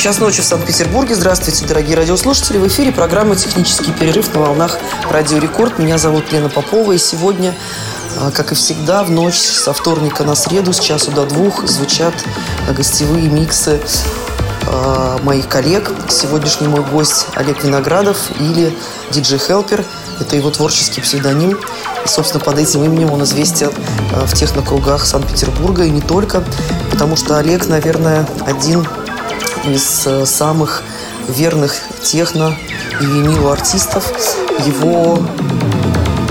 Час ночи в Санкт-Петербурге. Здравствуйте, дорогие радиослушатели. В эфире программа «Технический перерыв» на волнах «Радио Рекорд». Меня зовут Лена Попова. И сегодня, а, как и всегда, в ночь со вторника на среду с часу до двух звучат гостевые миксы а, моих коллег. Сегодняшний мой гость Олег Виноградов или диджей Хелпер. Это его творческий псевдоним. И, собственно, под этим именем он известен а, в технокругах Санкт-Петербурга и не только. Потому что Олег, наверное, один из э, самых верных техно и винил артистов. Его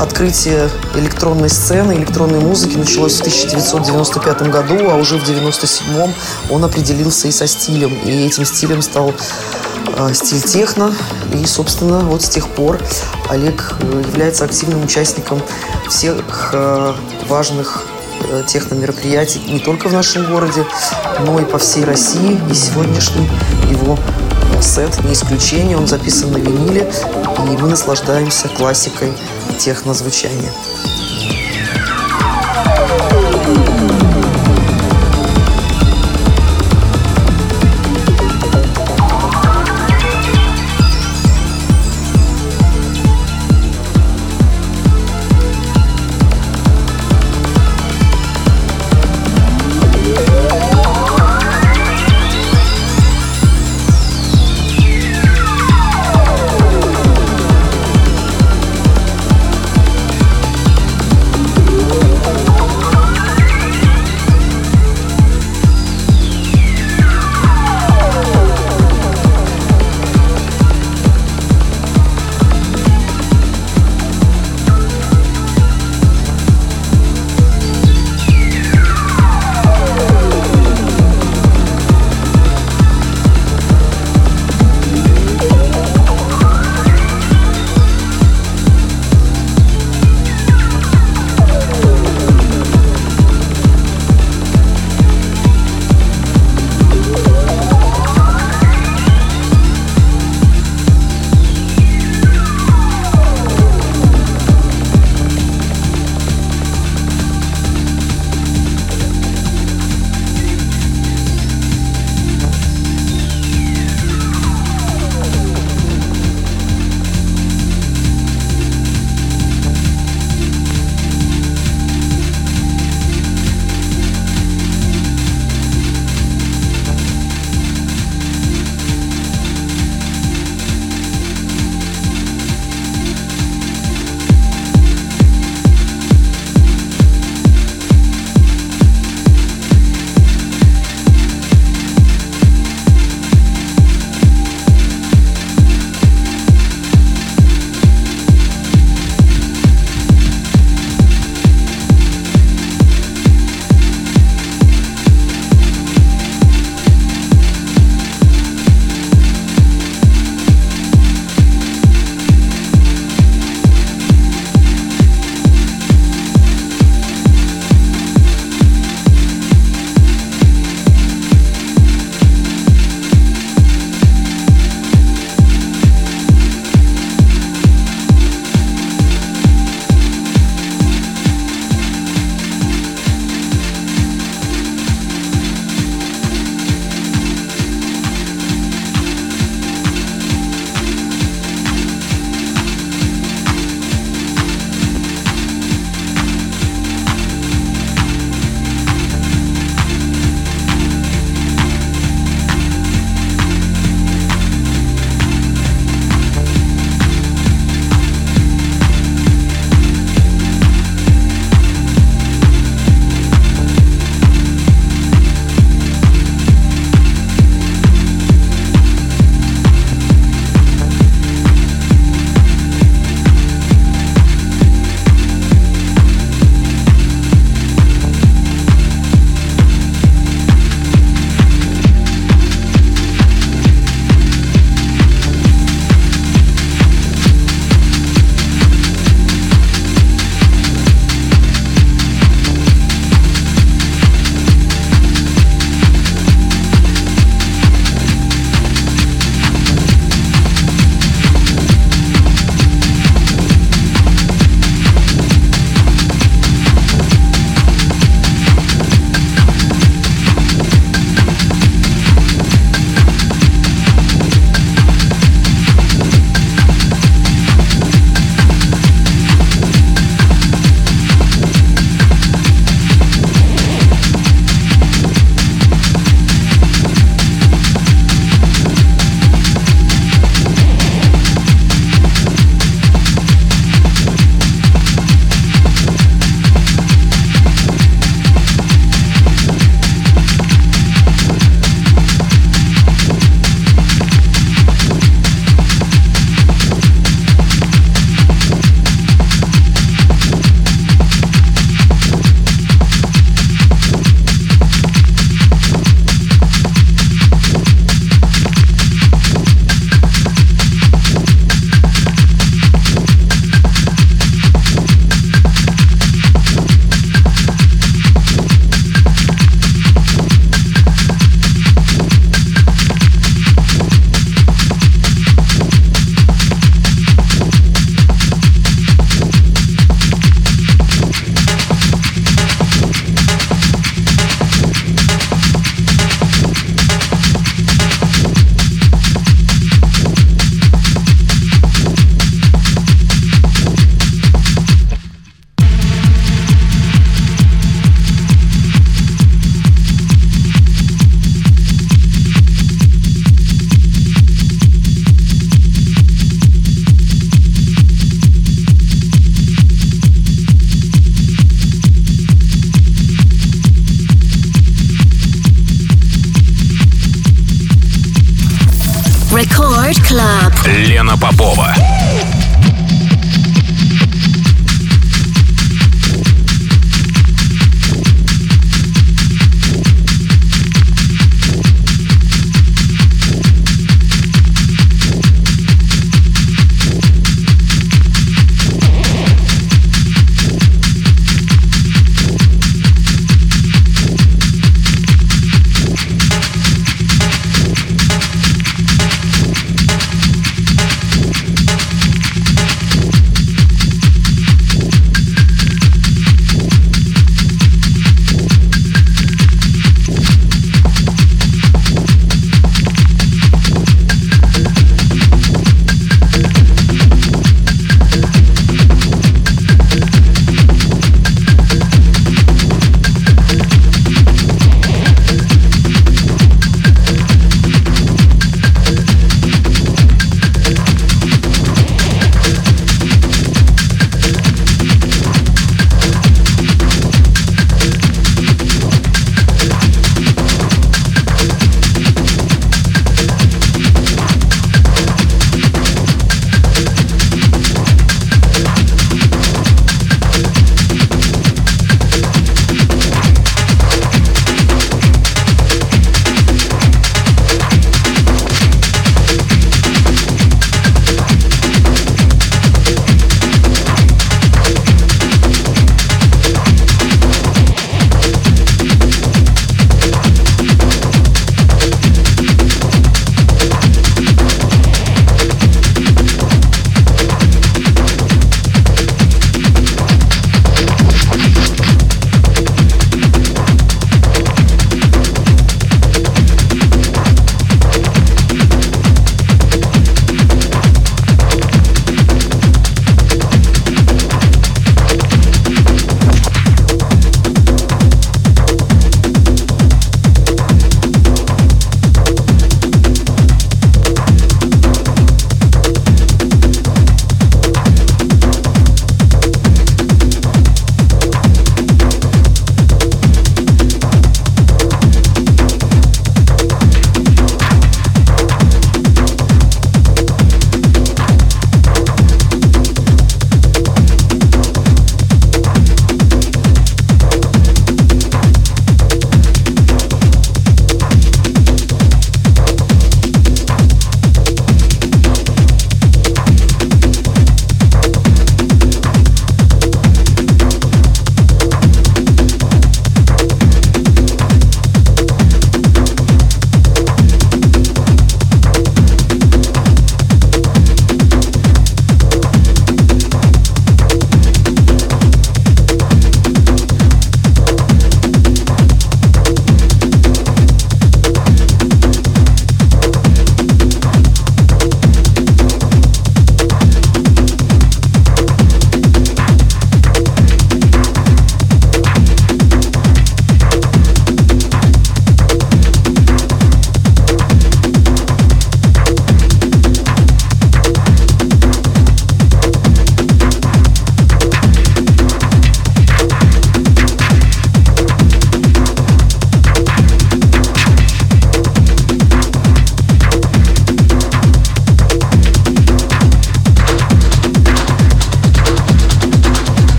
открытие электронной сцены, электронной музыки началось в 1995 году, а уже в 1997 он определился и со стилем. И этим стилем стал э, стиль техно. И, собственно, вот с тех пор Олег э, является активным участником всех важных техномероприятий не только в нашем городе, но и по всей России. И сегодняшний его сет не исключение. Он записан на виниле, и мы наслаждаемся классикой технозвучания.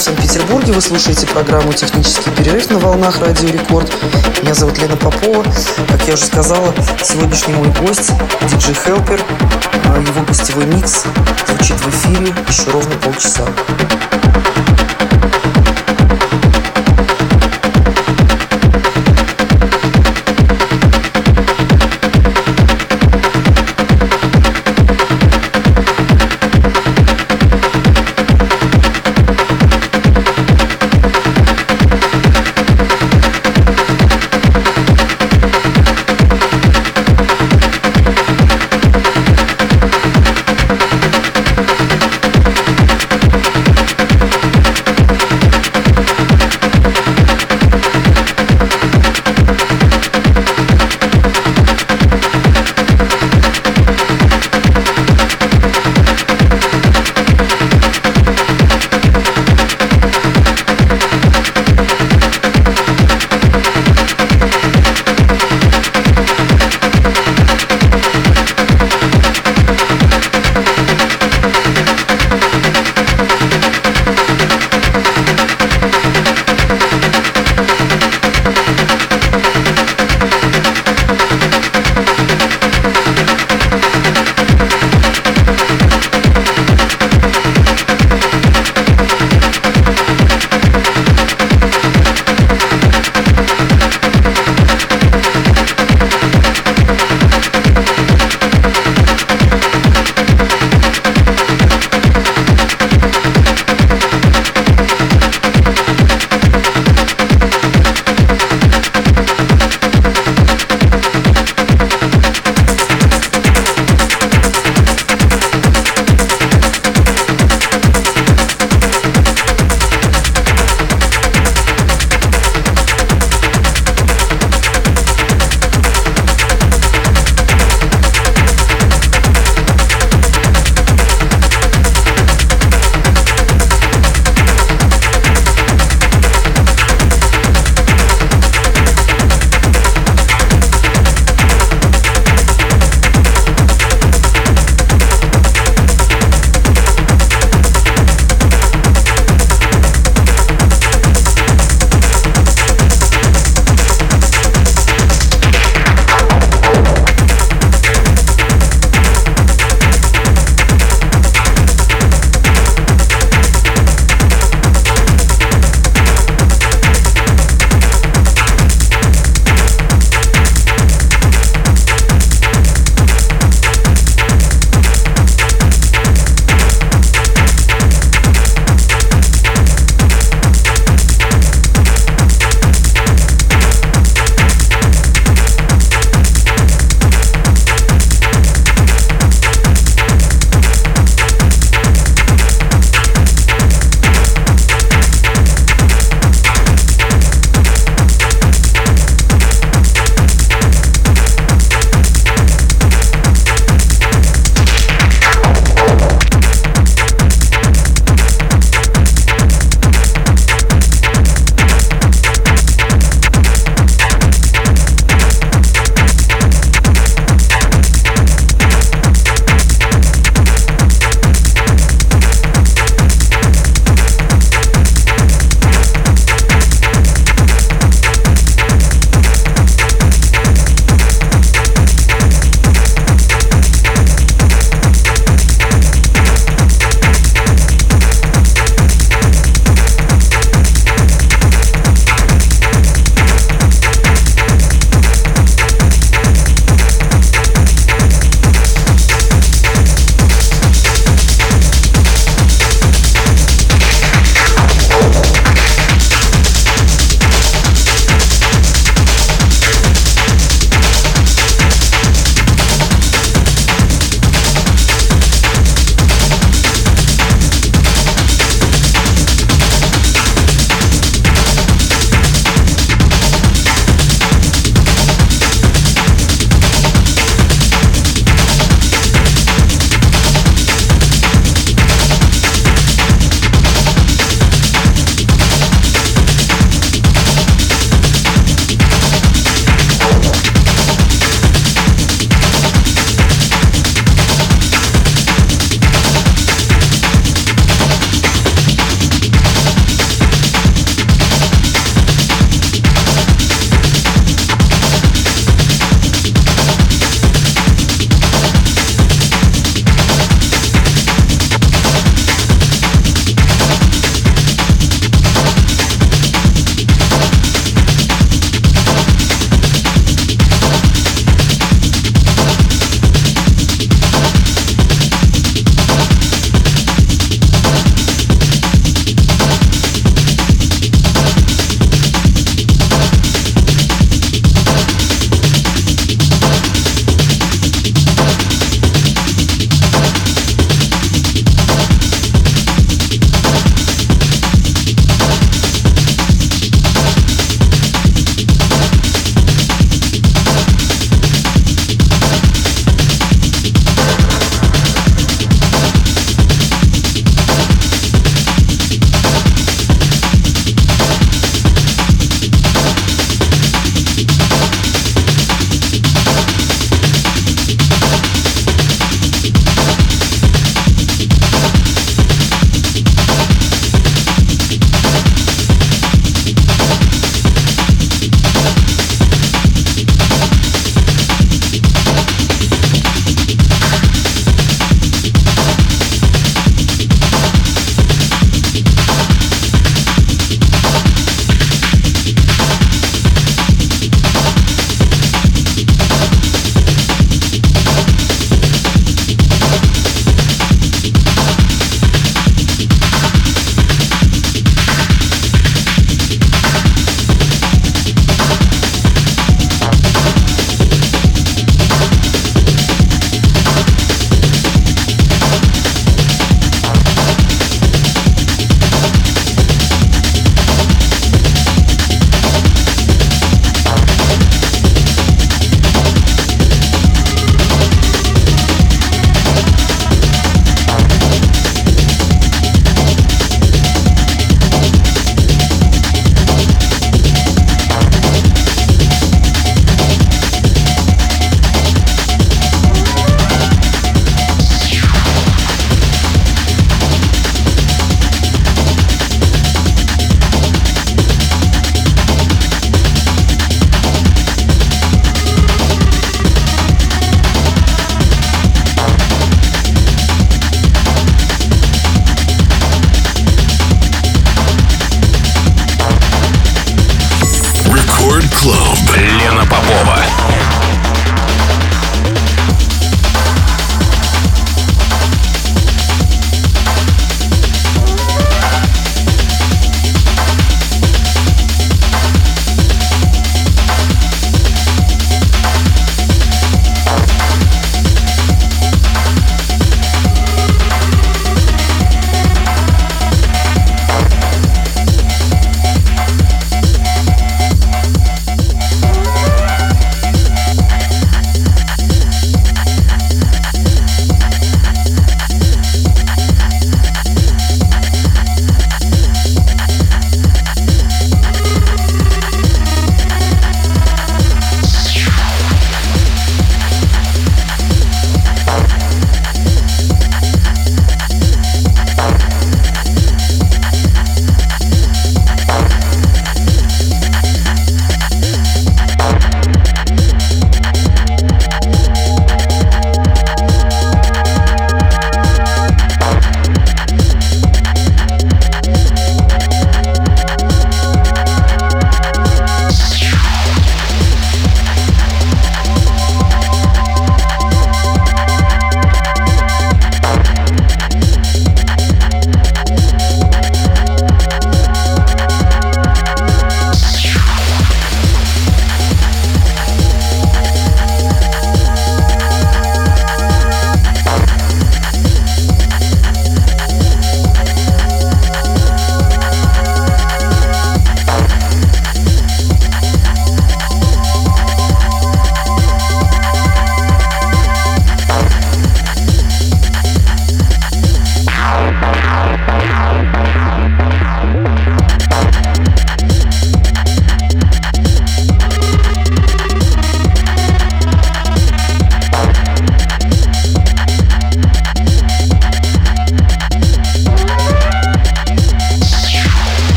В Санкт-Петербурге. Вы слушаете программу «Технический перерыв» на волнах Радио Рекорд. Меня зовут Лена Попова. Как я уже сказала, сегодняшний мой гость – диджей Хелпер. Его гостевой микс звучит в эфире еще ровно полчаса.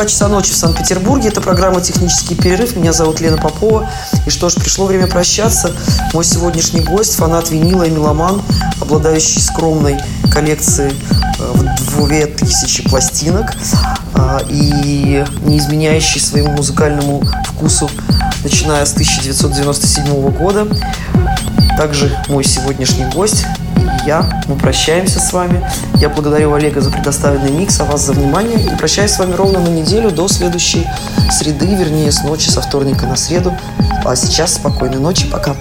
2 часа ночи в Санкт-Петербурге. Это программа «Технический перерыв». Меня зовут Лена Попова. И что ж, пришло время прощаться. Мой сегодняшний гость – фанат винила и меломан, обладающий скромной коллекцией э, в 2000 пластинок а, и не изменяющий своему музыкальному вкусу, начиная с 1997 года. Также мой сегодняшний гость – я. Мы прощаемся с вами. Я благодарю Олега за предоставленный микс, а вас за внимание. И прощаюсь с вами ровно на неделю до следующей среды, вернее, с ночи, со вторника на среду. А сейчас спокойной ночи. Пока.